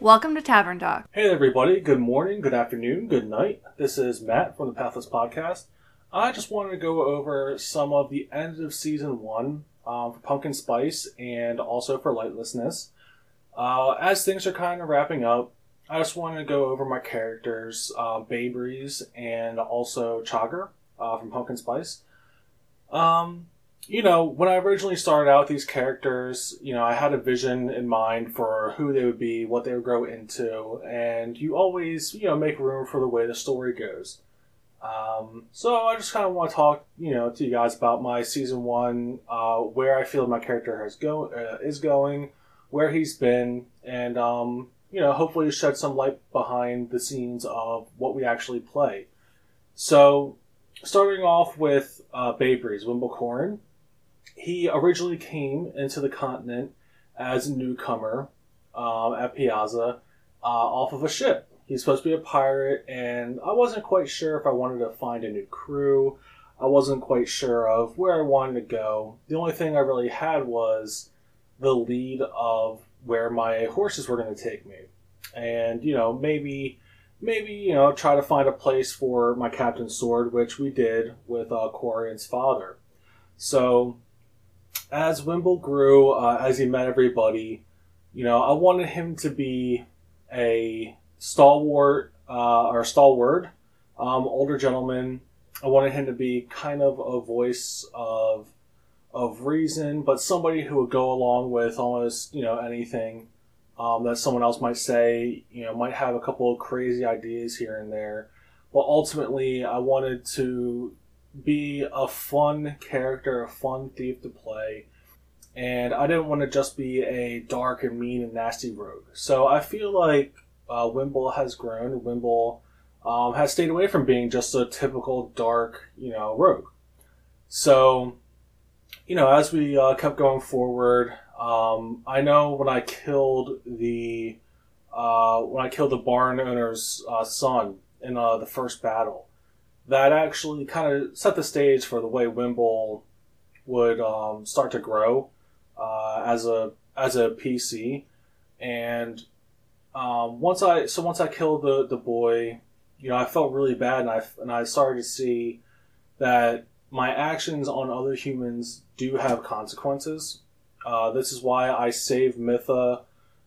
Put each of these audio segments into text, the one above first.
Welcome to Tavern Talk. Hey everybody, good morning, good afternoon, good night. This is Matt from the Pathless Podcast. I just wanted to go over some of the end of season one um, for Pumpkin Spice and also for Lightlessness. Uh, as things are kind of wrapping up, I just wanted to go over my characters, uh, Babe and also Chagger uh, from Pumpkin Spice. Um, you know, when I originally started out these characters, you know, I had a vision in mind for who they would be, what they would grow into, and you always, you know, make room for the way the story goes. Um, so I just kind of want to talk, you know, to you guys about my season one, uh, where I feel my character has go uh, is going, where he's been, and um, you know, hopefully shed some light behind the scenes of what we actually play. So, starting off with uh, Bay Breeze, Wimble Corrin he originally came into the continent as a newcomer um, at Piazza uh, off of a ship. He's supposed to be a pirate, and I wasn't quite sure if I wanted to find a new crew. I wasn't quite sure of where I wanted to go. The only thing I really had was the lead of where my horses were going to take me, and you know maybe maybe you know try to find a place for my captain's sword, which we did with uh, Quarian's father. So as Wimble grew, uh, as he met everybody, you know, I wanted him to be a stalwart uh, or stalwart, um, older gentleman. I wanted him to be kind of a voice of of reason, but somebody who would go along with almost you know anything um, that someone else might say. You know, might have a couple of crazy ideas here and there, but ultimately, I wanted to be a fun character, a fun thief to play. And I didn't want to just be a dark and mean and nasty rogue. So I feel like uh, Wimble has grown. Wimble um, has stayed away from being just a typical dark, you know, rogue. So, you know, as we uh, kept going forward, um, I know when I killed the uh, when I killed the barn owner's uh, son in uh, the first battle, that actually kind of set the stage for the way Wimble would um, start to grow uh, as a as a PC. And um, once I so once I killed the the boy, you know, I felt really bad, and I and I started to see that my actions on other humans do have consequences. Uh, this is why I saved Mitha,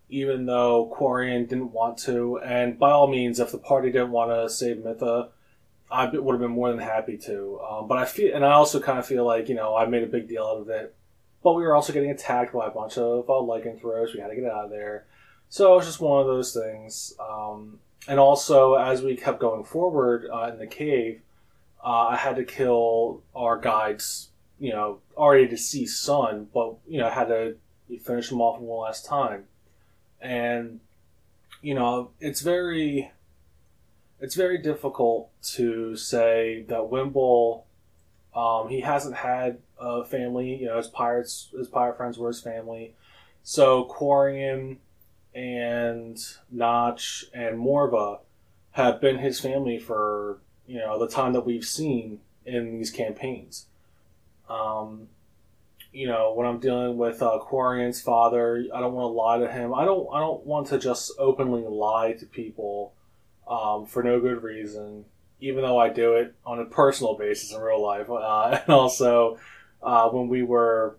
even though Quarian didn't want to. And by all means, if the party didn't want to save Mitha, I would have been more than happy to. Um, but I feel, and I also kind of feel like you know I made a big deal out of it. But we were also getting attacked by a bunch of uh, lycanthropes. We had to get out of there. So it was just one of those things. Um, and also, as we kept going forward uh, in the cave, uh, I had to kill our guide's, you know, already deceased son, but you know, I had to finish him off one last time. And you know, it's very it's very difficult to say that Wimble um, he hasn't had a family. You know, his pirates, his pirate friends were his family. So Quarian and Notch and Morva have been his family for you know the time that we've seen in these campaigns. Um, you know, when I'm dealing with uh, Quarian's father, I don't want to lie to him. I don't. I don't want to just openly lie to people um, for no good reason, even though I do it on a personal basis in real life. Uh, and also, uh, when we were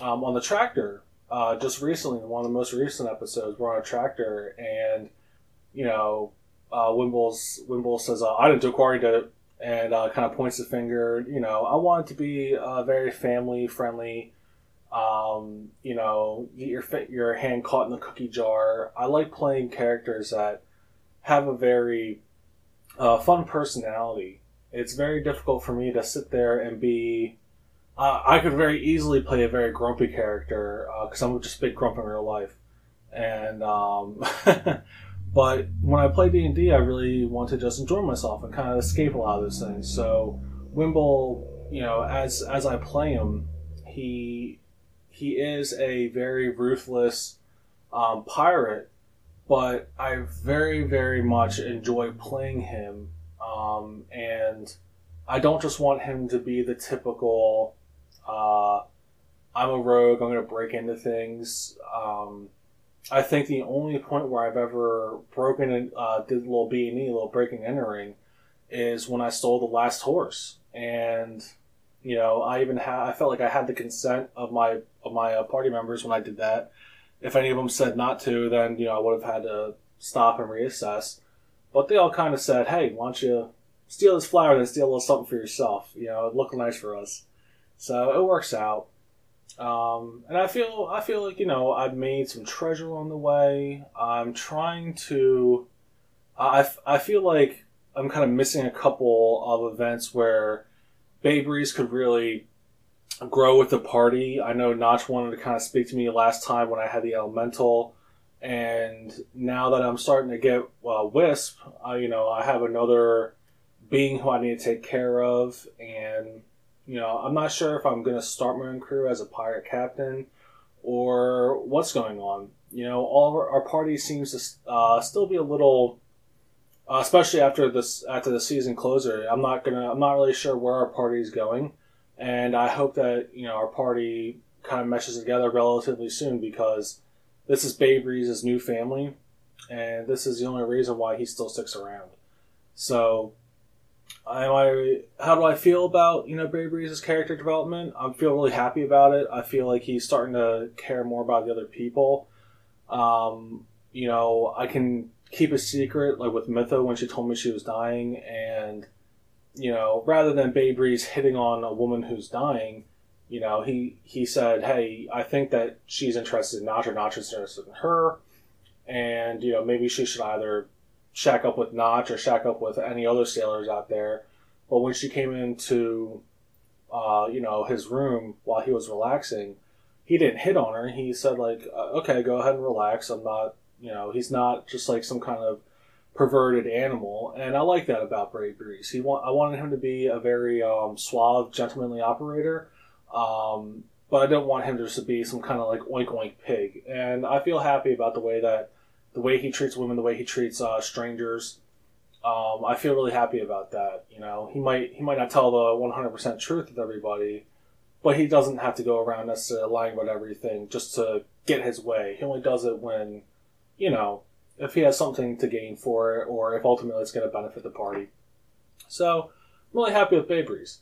um, on the tractor uh, just recently, one of the most recent episodes, we're on a tractor, and you know, uh, Wimble's Wimble says, uh, "I didn't do it, Corey did it," and uh, kind of points the finger. You know, I want it to be very family friendly. Um, you know, get your your hand caught in the cookie jar. I like playing characters that have a very uh, fun personality. It's very difficult for me to sit there and be. Uh, I could very easily play a very grumpy character because uh, I'm just a big grump in real life, and um, but when I play D and I really want to just enjoy myself and kind of escape a lot of those things. So Wimble, you know, as as I play him, he he is a very ruthless um, pirate but I very, very much enjoy playing him. Um, and I don't just want him to be the typical, uh, I'm a rogue, I'm going to break into things. Um, I think the only point where I've ever broken and uh, did a little B and E, a little breaking entering, is when I stole the last horse, and you know I even had I felt like I had the consent of my of my uh, party members when I did that. If any of them said not to, then you know I would have had to stop and reassess. But they all kind of said, "Hey, why don't you steal this flower and steal a little something for yourself? You know, it'd look nice for us." So it works out. Um, and I feel I feel like you know I've made some treasure on the way. I'm trying to. I, I feel like I'm kind of missing a couple of events where Babe Ruth could really grow with the party. I know Notch wanted to kind of speak to me last time when I had the Elemental, and now that I'm starting to get uh, Wisp, I, you know I have another being who I need to take care of, and you know, I'm not sure if I'm going to start my own crew as a pirate captain or what's going on. You know, all our, our party seems to uh, still be a little, uh, especially after this after the season closer. I'm not gonna. I'm not really sure where our party is going, and I hope that you know our party kind of meshes together relatively soon because this is Babe Ruth's new family, and this is the only reason why he still sticks around. So Am I? How do I feel about you know Babe Ruth's character development? I feel really happy about it. I feel like he's starting to care more about the other people. Um, you know, I can keep a secret like with Mytho when she told me she was dying, and you know, rather than Babe Ruth hitting on a woman who's dying, you know, he he said, "Hey, I think that she's interested in Notch or Notch is interested in her, and you know, maybe she should either shack up with Notch or shack up with any other sailors out there. But when she came into, uh, you know, his room while he was relaxing, he didn't hit on her. He said like, uh, "Okay, go ahead and relax. I'm not, you know, he's not just like some kind of perverted animal." And I like that about Babe Ruth. He want I wanted him to be a very um, suave, gentlemanly operator. Um, but I don't want him just to be some kind of like oink oink pig. And I feel happy about the way that the way he treats women, the way he treats uh, strangers. Um, I feel really happy about that. You know, he might he might not tell the 100% truth with everybody, but he doesn't have to go around necessarily lying about everything just to get his way. He only does it when, you know, if he has something to gain for it, or if ultimately it's going to benefit the party. So, I'm really happy with Babe Ruth.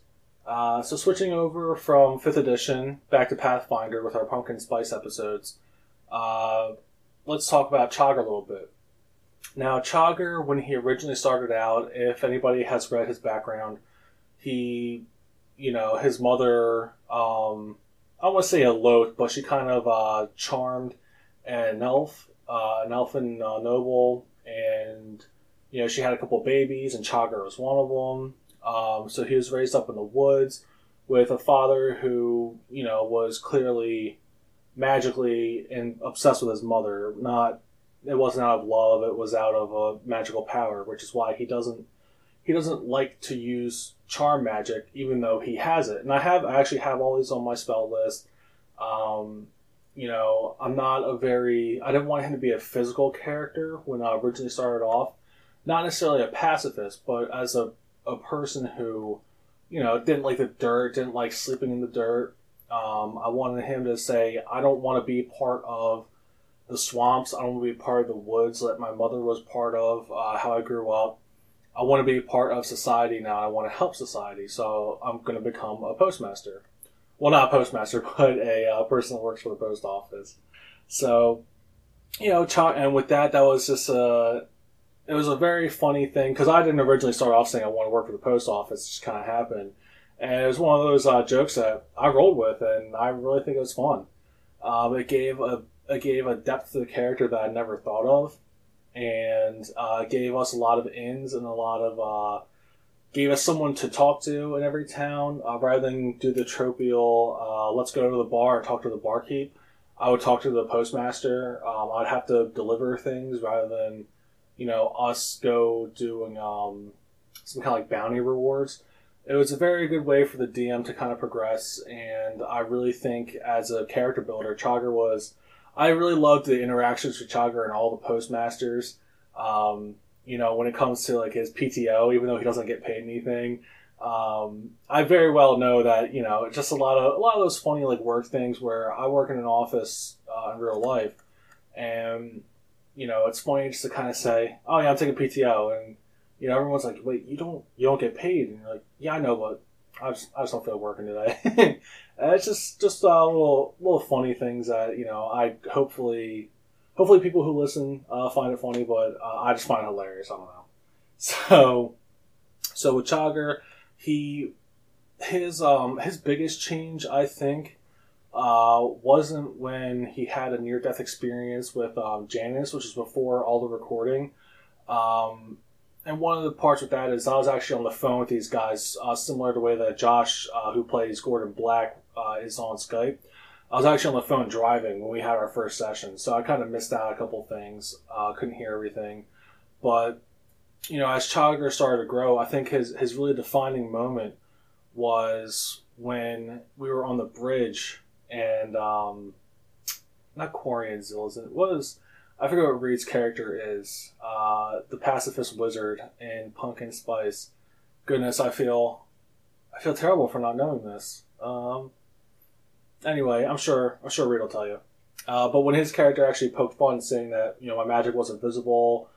Uh, so switching over from fifth edition back to Pathfinder with our pumpkin spice episodes. Uh, let's talk about Chogger a little bit. Now, Chogger, when he originally started out, if anybody has read his background, he, you know, his mother, um, I want to say a loath, but she kind of uh, charmed an elf, uh, an elfin uh, noble, and, you know, she had a couple babies, and Chogger was one of them. Um, so he was raised up in the woods with a father who, you know, was clearly magically and obsessed with his mother. Not it wasn't out of love; it was out of a magical power, which is why he doesn't he doesn't like to use charm magic, even though he has it. And I have I actually have all these on my spell list. Um, you know, I'm not a very I didn't want him to be a physical character when I originally started off. Not necessarily a pacifist, but as a a person who, you know, didn't like the dirt, didn't like sleeping in the dirt, um, I wanted him to say, I don't want to be part of the swamps. I don't want to be part of the woods that my mother was part of, uh, how I grew up. I want to be part of society now. I want to help society. So I'm going to become a postmaster. Well, not a postmaster, but a uh, person that works for the post office. So, you know, and with that, that was just a, it was a very funny thing because I didn't originally start off saying I want to work for the post office. It just kind of happened and it was one of those uh, jokes that I rolled with, and I really think it was fun. Um, it gave a it gave a depth to the character that I never thought of, and uh, gave us a lot of ins and a lot of uh, gave us someone to talk to in every town uh, rather than do the tropial uh, let's go to the bar and talk to the barkeep. I would talk to the postmaster. Um, I'd have to deliver things rather than you know us go doing um, some kind of like bounty rewards it was a very good way for the DM to kind of progress, and I really think as a character builder, Chogger was. I really loved the interactions with Chogger and all the postmasters. Um, you know, when it comes to like his PTO, even though he doesn't get paid anything, um, I very well know that you know just a lot of a lot of those funny like work things where I work in an office uh, in real life, and you know it's funny just to kind of say, "Oh yeah, I'm taking PTO," and you know everyone's like, "Wait, you don't you don't get paid?" And you're like, "Yeah, I know, but I just, I just don't feel working today." it's just just uh, little little funny things that you know I hopefully hopefully people who listen uh, find it funny, but uh, I just find it hilarious. I don't know. So so with Chagger, he his um his biggest change I think uh, wasn't when he had a near death experience with um, Janice, which is before all the recording. Um, and one of the parts with that is I was actually on the phone with these guys, uh, similar to the way that Josh, uh, who plays Gordon Black, uh, is on Skype. I was actually on the phone driving when we had our first session, so I kind of missed out a couple things. Uh, couldn't hear everything, but you know, as Chagger started to grow, I think his his really defining moment was when we were on the bridge and um, not Quarian Zills. It was I forget what Reed's character is. Uh, the pacifist wizard in Pumpkin Spice. Goodness, I feel I feel terrible for not knowing this. Um, anyway, I'm sure I'm sure Reed will tell you. Uh, but when his character actually poked fun, saying that you know my magic wasn't visible,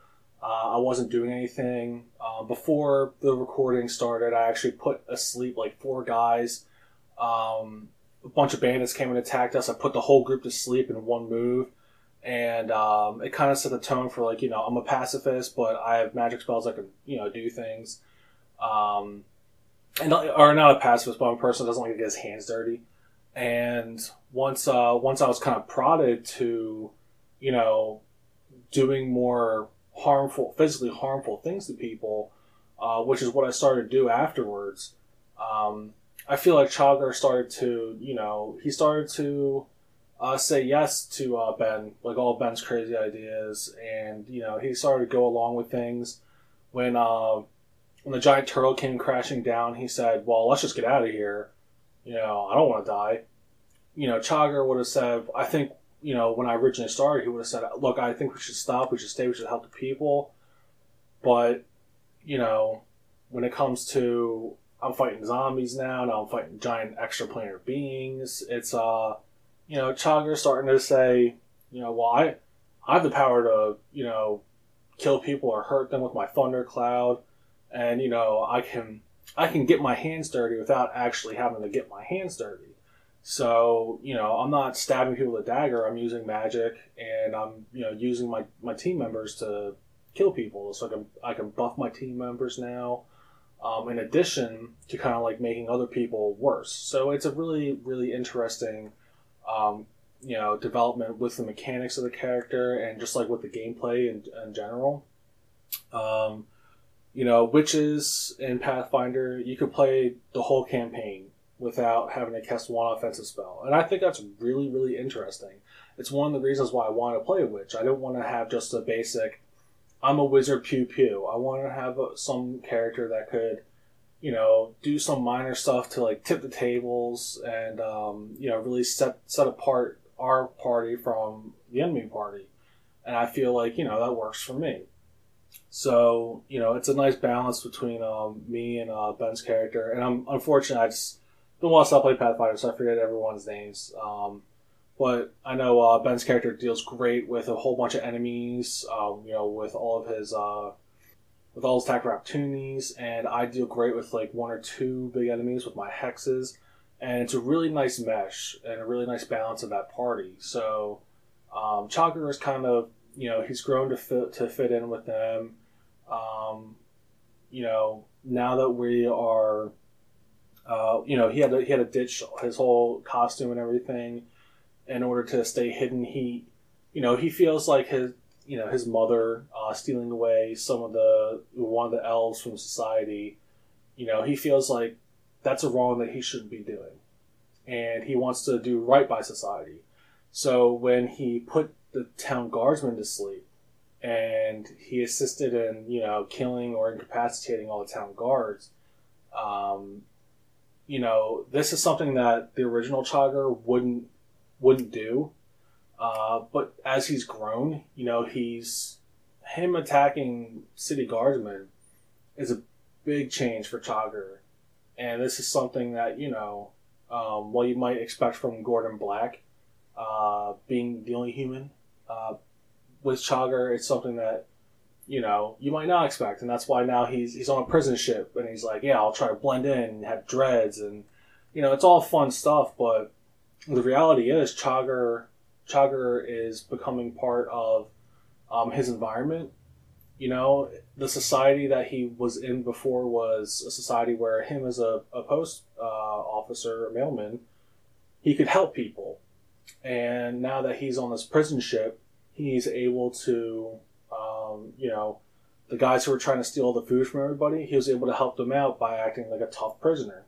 uh, I wasn't doing anything. Uh, before the recording started, I actually put asleep like four guys. Um, a bunch of bandits came and attacked us. I put the whole group to sleep in one move, and um, it kind of set the tone for like you know I'm a pacifist, but I have magic spells that can you know do things. Um, and or not a pacifist, but I'm a person that doesn't like to get his hands dirty. And once uh, once I was kind of prodded to, you know, doing more harmful, physically harmful things to people, uh, which is what I started to do afterwards. Um, I feel like Chagger started to, you know, he started to uh, say yes to uh, Ben, like all Ben's crazy ideas, and you know, he started to go along with things. When uh, when the giant turtle came crashing down, he said, "Well, let's just get out of here." You know, I don't want to die. You know, Chagger would have said, "I think." You know, when I originally started, he would have said, "Look, I think we should stop. We should stay. We should help the people." But you know, when it comes to I'm fighting zombies now. Now I'm fighting giant extraplanar beings. It's uh, you know, Chagger's starting to say, you know, well, I, I have the power to, you know, kill people or hurt them with my thundercloud, and you know, I can, I can get my hands dirty without actually having to get my hands dirty. So, you know, I'm not stabbing people with a dagger. I'm using magic, and I'm, you know, using my, my team members to kill people. So I can I can buff my team members now um, in addition to kind of like making other people worse. So it's a really, really interesting, um, you know, development with the mechanics of the character and just like with the gameplay in, in general. Um, you know, witches in Pathfinder, you could play the whole campaign without having to cast one offensive spell, and I think that's really, really interesting. It's one of the reasons why I want to play a witch. I don't want to have just a basic I'm a wizard pew pew. I want to have some character that could, you know, do some minor stuff to like tip the tables and um, you know really set set apart our party from the enemy party. And I feel like you know that works for me. So you know it's a nice balance between um, me and uh, Ben's character. And I'm unfortunate I just don't want to stop playing Pathfinder, so I forget everyone's names. Um, but I know uh, Ben's character deals great with a whole bunch of enemies. Um, you know, with all of his uh, with all his attack opportunities, and I deal great with like one or two big enemies with my hexes, and it's a really nice mesh and a really nice balance of that party. So, um, Chagger is kind of you know he's grown to fit to fit in with them. Um, you know, now that we are, uh, you know, he had to, he had to ditch his whole costume and everything in order to stay hidden. He, you know, he feels like his, you know, his mother uh, stealing away some of the one of the elves from society. You know, he feels like that's a wrong that he shouldn't be doing, and he wants to do right by society. So when he put the town guardsmen to sleep, and he assisted in you know killing or incapacitating all the town guards. Um, you know, this is something that the original Chagger wouldn't wouldn't do. Uh, but as he's grown, you know, he's him attacking city guardsmen is a big change for Chagger, and this is something that you know, um, you might expect from Gordon Black, uh, being the only human. Uh, with Chagger, it's something that you know you might not expect, and that's why now he's he's on a prison ship, and he's like, yeah, I'll try to blend in and have dreads, and you know, it's all fun stuff, but the reality is Chagger Chagger is becoming part of um, his environment. You know, the society that he was in before was a society where him as a, a post uh, officer, mailman, he could help people. And now that he's on this prison ship, he's able to, um, you know, the guys who were trying to steal the food from everybody, he was able to help them out by acting like a tough prisoner.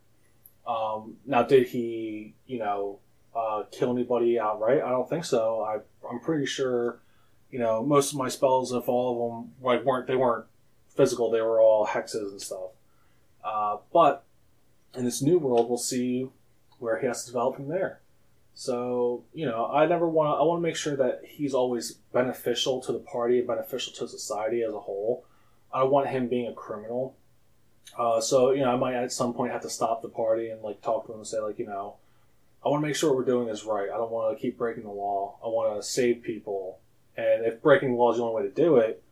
Um, now, did he, you know, uh, kill anybody outright? I don't think so. I, I'm pretty sure, you know, most of my spells, if all of them like weren't, they weren't physical. They were all hexes and stuff. Uh, but in this new world, we'll see where he has to develop from there. So you know, I never want to. I want to make sure that he's always beneficial to the party and beneficial to society as a whole. I don't want him being a criminal. Uh, so you know, I might at some point have to stop the party and like talk to him and say like, you know, I want to make sure we're doing this right. I don't want to keep breaking the law. I want to save people, and if breaking the law is the only way to do it,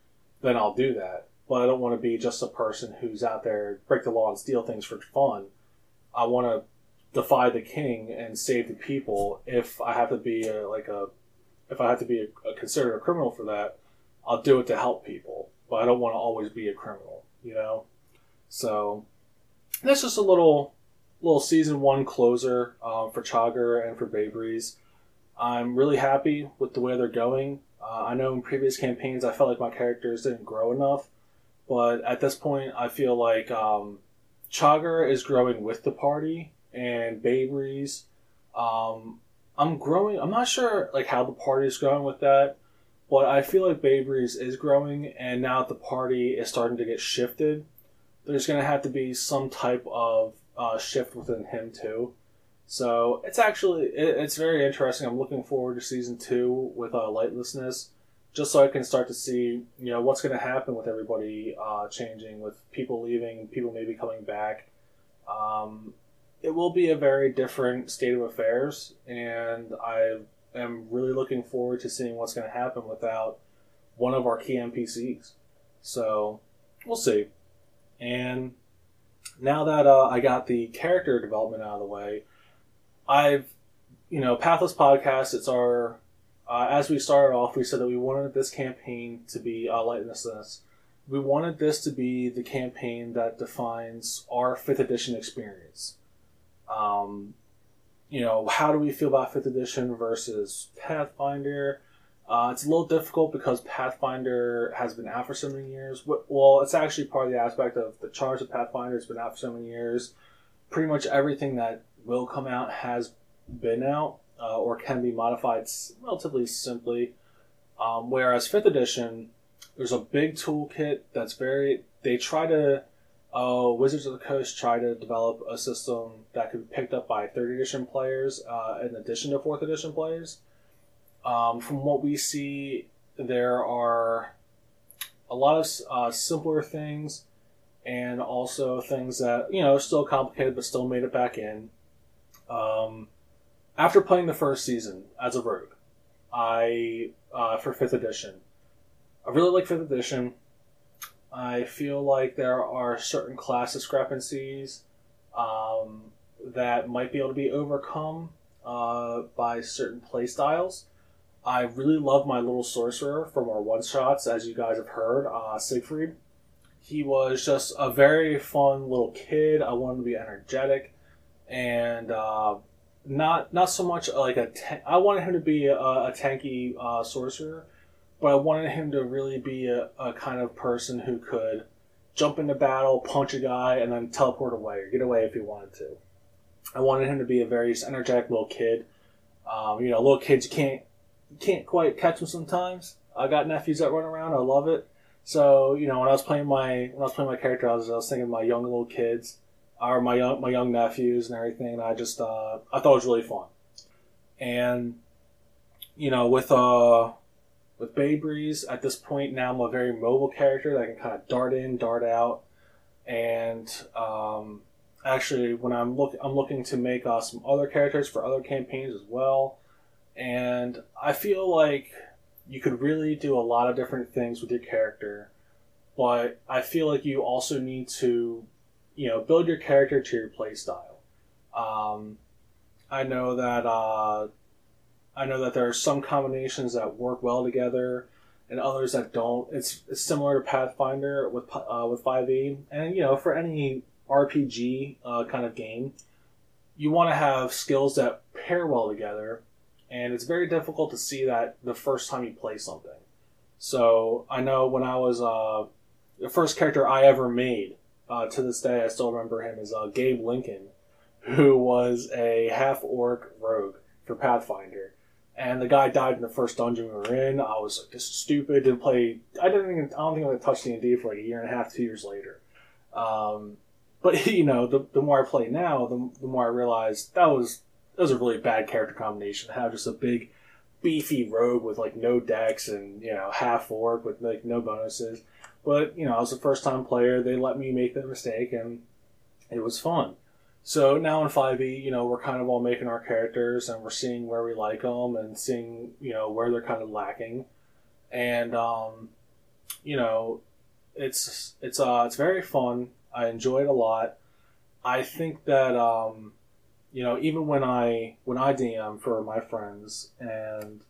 then I'll do that. But I don't want to be just a person who's out there break the law and steal things for fun. I want to defy the king and save the people. If I have to be a, like a, if I have to be a, a considered a criminal for that, I'll do it to help people. But I don't want to always be a criminal, you know. So that's just a little, little season one closer um, for Chagger and for Bay Breeze. I'm really happy with the way they're going. Uh, I know in previous campaigns I felt like my characters didn't grow enough, but at this point I feel like um, Chagger is growing with the party and Breeze. Um, I'm growing. I'm not sure like how the party is going with that, but I feel like Breeze is growing, and now that the party is starting to get shifted, there's going to have to be some type of uh, shift within him too. So it's actually it, it's very interesting. I'm looking forward to season two with uh, Lightlessness, just so I can start to see you know what's going to happen with everybody uh, changing, with people leaving, people maybe coming back. Um, it will be a very different state of affairs, and I am really looking forward to seeing what's going to happen without one of our key NPCs. So we'll see. And now that uh, I got the character development out of the way, I've, you know, Pathless Podcast, it's our, uh, as we started off, we said that we wanted this campaign to be uh, Lightlessness. We wanted this to be the campaign that defines our 5th edition experience. Um, you know, how do we feel about 5th edition versus Pathfinder? Uh, it's a little difficult because Pathfinder has been out for so many years. Well, it's actually part of the aspect of the charge of Pathfinder It's been out for so many years. Pretty much everything that will come out has been out uh, or can be modified relatively simply. Um, whereas 5th edition, there's a big toolkit that's very. They try to. Uh, Wizards of the Coast try to develop a system that could be picked up by 3rd edition players uh, in addition to 4th edition players um, from what we see, there are a lot of uh, simpler things and also things that, you know, still complicated but still made it back in. Um, after playing the first season as a rogue, I, uh, for 5th edition, I really like 5th edition. I feel like there are certain class discrepancies um, that might be able to be overcome uh, by certain playstyles. I really love my little sorcerer from our one shots, as you guys have heard, uh, Siegfried. He was just a very fun little kid. I wanted to be energetic, and uh, not not so much like a. I wanted him to be a, a tanky uh, sorcerer, but I wanted him to really be a, a kind of person who could jump into battle, punch a guy, and then teleport away or get away if he wanted to. I wanted him to be a very energetic little kid. Um, you know, little kids you can't can't quite catch them sometimes. I got nephews that run around. I love it. So you know, when I was playing my when I was playing my character, I was, I was thinking of my young little kids, or my young my young nephews and everything. And I just uh, I thought it was really fun. And you know, with uh with Bay Breeze at this point now, I'm a very mobile character that can kind of dart in, dart out, and um, actually, when I'm look I'm looking to make uh, some other characters for other campaigns as well and I feel like you could really do a lot of different things with your character, but I feel like you also need to, you know, build your character to your playstyle. Um, I know that uh, I know that there are some combinations that work well together, and others that don't. It's, similar to Pathfinder with uh, with Five E, and you know, for any RPG uh, kind of game, you want to have skills that pair well together, and it's very difficult to see that the first time you play something. So I know when I was uh, the first character I ever made, uh, to this day I still remember him as uh, Gabe Lincoln, who was a half orc rogue for Pathfinder. And the guy died in the first dungeon we were in. I was like, "This is stupid." Didn't play. I didn't. Even, I don't think I touched D and D for like a year and a half, two years later. Um, but you know, the, the more I play now, the, the more I realize that was that was a really bad character combination. To have just a big, beefy rogue with like no dex and you know half orc with like no bonuses. But you know, I was a first time player. They let me make that mistake, and it was fun. So now in 5e, you know, we're kind of all making our characters and we're seeing where we like them and seeing, you know, where they're kind of lacking. And, um, you know, it's, it's, uh, it's very fun. I enjoy it a lot. I think that, um, you know, even when I, when I DM for my friends and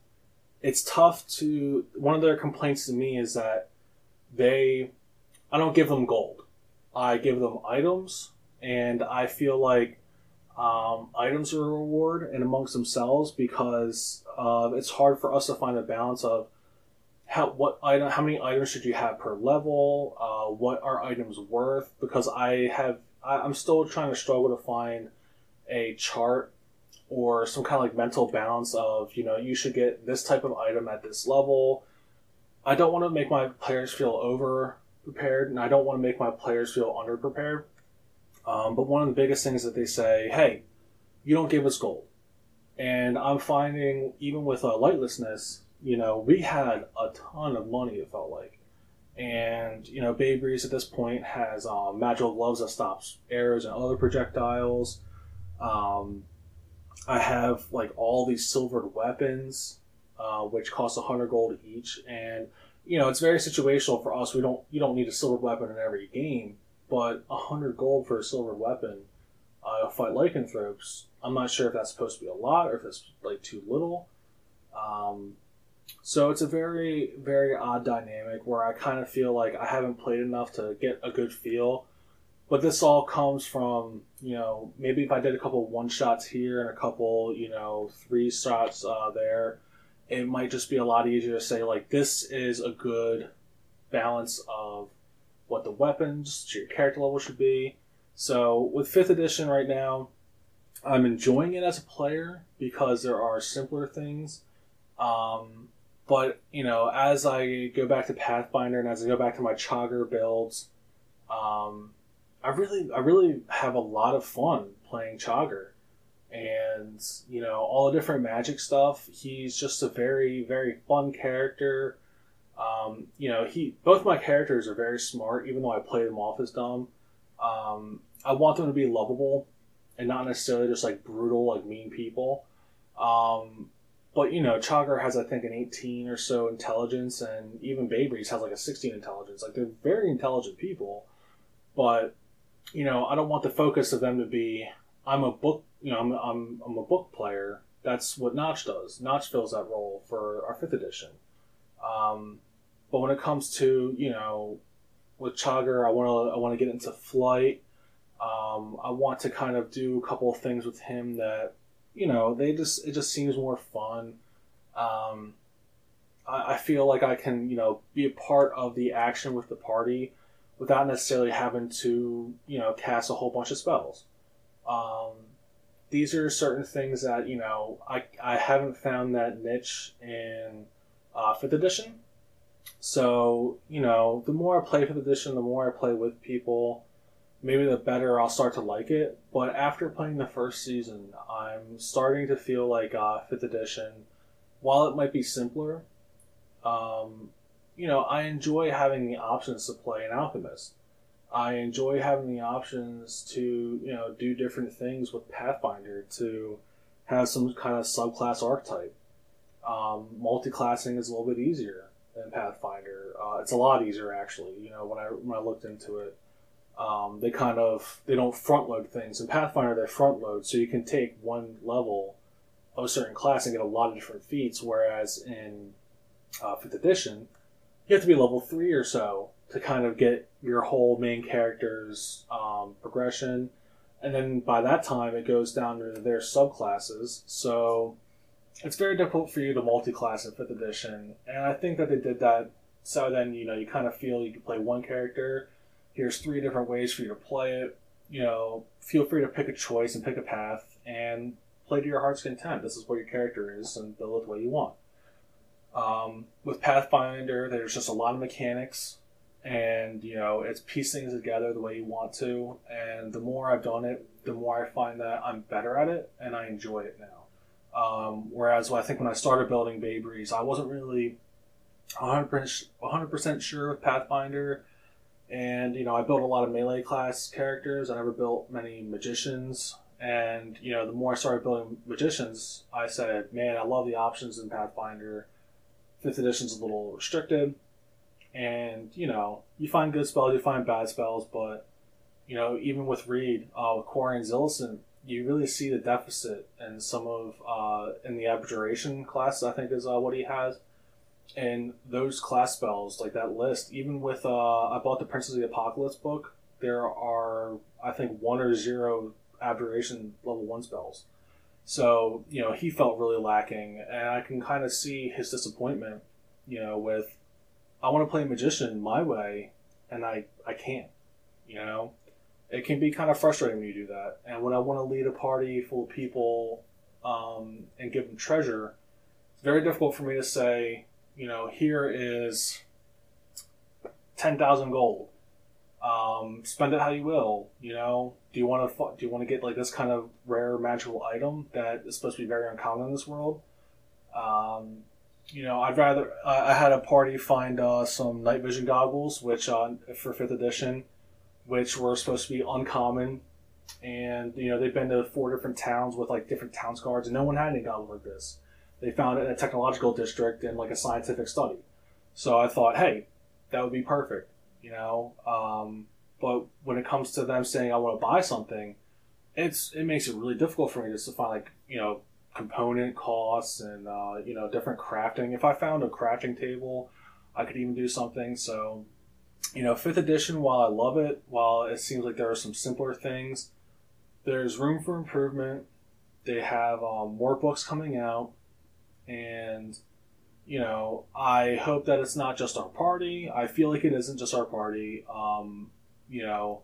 it's tough to, one of their complaints to me is that they, I don't give them gold. I give them items and I feel like um, items are a reward and amongst themselves because uh, it's hard for us to find a balance of how what item how many items should you have per level uh, what are items worth because I have I, I'm still trying to struggle to find a chart or some kind of like mental balance of you know you should get this type of item at this level. I don't want to make my players feel over prepared, and I don't want to make my players feel under prepared. Um, but one of the biggest things that they say, hey, you don't give us gold. And I'm finding, even with uh, lightlessness, you know, we had a ton of money, it felt like. And, you know, Bay Breeze at this point has um, magical gloves that stops arrows and other projectiles. Um, I have, like, all these silvered weapons, uh, which cost 100 gold each. And, you know, it's very situational for us. We don't, you don't need a silver weapon in every game but a hundred gold for a silver weapon, uh, fight lycanthropes. I'm not sure if that's supposed to be a lot or if it's like too little. Um, so it's a very very odd dynamic where I kind of feel like I haven't played enough to get a good feel. But this all comes from you know maybe if I did a couple one shots here and a couple you know three shots uh, there, it might just be a lot easier to say like this is a good balance of what the weapons to your character level should be. So with fifth edition right now, I'm enjoying it as a player because there are simpler things. Um, but you know, as I go back to Pathfinder and as I go back to my Chogger builds, um, I really, I really have a lot of fun playing Chogger, and you know, all the different magic stuff. He's just a very, very fun character. Um, you know, he both my characters are very smart, even though I play them off as dumb. Um, I want them to be lovable and not necessarily just like brutal, like mean people. Um, but you know, Chogger has I think an 18 or so intelligence, and even Breeze has like a 16 intelligence. Like they're very intelligent people, but you know, I don't want the focus of them to be I'm a book, you know, I'm I'm, I'm a book player. That's what Notch does. Notch fills that role for our fifth edition. Um, but when it comes to you know, with Chogger, I want to I want to get into flight. Um, I want to kind of do a couple of things with him that you know they just it just seems more fun. Um, I, I feel like I can you know be a part of the action with the party without necessarily having to you know cast a whole bunch of spells. Um, these are certain things that you know I, I haven't found that niche in uh, fifth edition so, you know, the more I play fifth edition, the more I play with people, maybe the better I'll start to like it. But after playing the first season, I'm starting to feel like uh, fifth edition, while it might be simpler, um, you know, I enjoy having the options to play an alchemist. I enjoy having the options to, you know, do different things with Pathfinder to have some kind of subclass archetype. Um, multi-classing is a little bit easier than Pathfinder. Uh, it's a lot easier actually. You know, when I when I looked into it, um, they kind of they don't front load things. In Pathfinder, they front load, so you can take one level of a certain class and get a lot of different feats. Whereas in uh, Fifth Edition, you have to be level three or so to kind of get your whole main character's um, progression, and then by that time it goes down to their subclasses. So it's very difficult for you to multi-class in Fifth Edition, and I think that they did that so then you know you kind of feel you can play one character. Here's three different ways for you to play it. You know, feel free to pick a choice and pick a path and play to your heart's content. This is what your character is, and build it the way you want. Um, with Pathfinder, there's just a lot of mechanics, and you know it's piecing things together the way you want to. And the more I've done it, the more I find that I'm better at it, and I enjoy it now. Um, whereas I think when I started building Bay I wasn't really 100%, 100% sure with Pathfinder. And, you know, I built a lot of melee class characters. I never built many magicians. And, you know, the more I started building magicians, I said, man, I love the options in Pathfinder. Fifth edition's a little restricted. And, you know, you find good spells, you find bad spells, but, you know, even with Reed, uh, with Quarian Zillicent, you really see the deficit in some of uh, in the abjuration class. I think is uh, what he has, and those class spells like that list. Even with uh, I bought the Princes of the Apocalypse book. There are I think one or zero abjuration level one spells. So you know he felt really lacking, and I can kind of see his disappointment. You know, with I want to play magician my way, and I I can't. You know, it can be kind of frustrating when you do that. And when I want to lead a party full of people um, and give them treasure, it's very difficult for me to say, you know, here is ten thousand gold. Um, spend it how you will. You know, do you want to do you want to get like this kind of rare magical item that is supposed to be very uncommon in this world? Um, you know, I'd rather I had a party find uh, some night vision goggles, which uh, for fifth edition which were supposed to be uncommon. And you know they've been to four different towns with like different towns cards, and no one had any goblins like this. They found it in a technological district and like a scientific study. So I thought, hey, that would be perfect, you know. Um, but when it comes to them saying I want to buy something, it's it makes it really difficult for me just to find like you know component costs and uh, you know different crafting. If I found a crafting table, I could even do something. So you know, fifth edition, while I love it, while it seems like there are some simpler things, there's room for improvement. They have um, more books coming out, and you know, I hope that it's not just our party. I feel like it isn't just our party. Um, you know,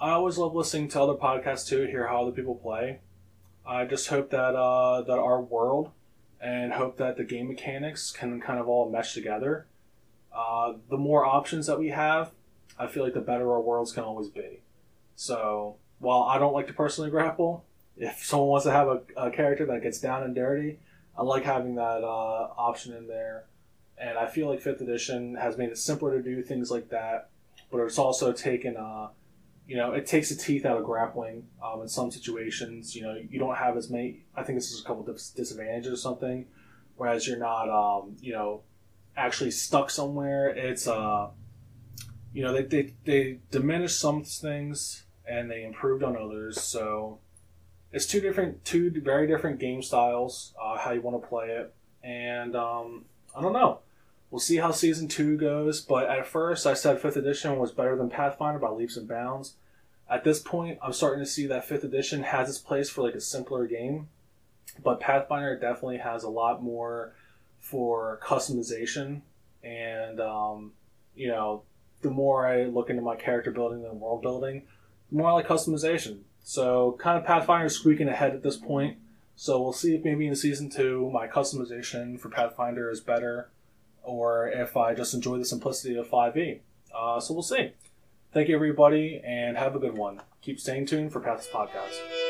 I always love listening to other podcasts too, hear how other people play. I just hope that uh, that our world and hope that the game mechanics can kind of all mesh together uh, the more options that we have, I feel like the better our worlds can always be. So while I don't like to personally grapple, if someone wants to have a, a character that gets down and dirty, I like having that uh, option in there. And I feel like fifth edition has made it simpler to do things like that, but it's also taken, uh, you know, it takes the teeth out of grappling um, in some situations. You know, you don't have as many. I think this is a couple of disadvantages or something, whereas you're not, um, you know, actually stuck somewhere. It's uh, you know, they they they diminished some things and they improved on others. So it's two different, two very different game styles. Uh, how you want to play it, and um, I don't know. We'll see how season two goes. But at first, I said fifth edition was better than Pathfinder by leaps and bounds. At this point, I'm starting to see that fifth edition has its place for like a simpler game, but Pathfinder definitely has a lot more for customization. And um, you know the more i look into my character building and world building the more i like customization. So kind of pathfinder is squeaking ahead at this point. So we'll see if maybe in season two my customization for pathfinder is better or if i just enjoy the simplicity of 5e uh, so we'll see. Thank you everybody and have a good one. Keep staying tuned for path's podcast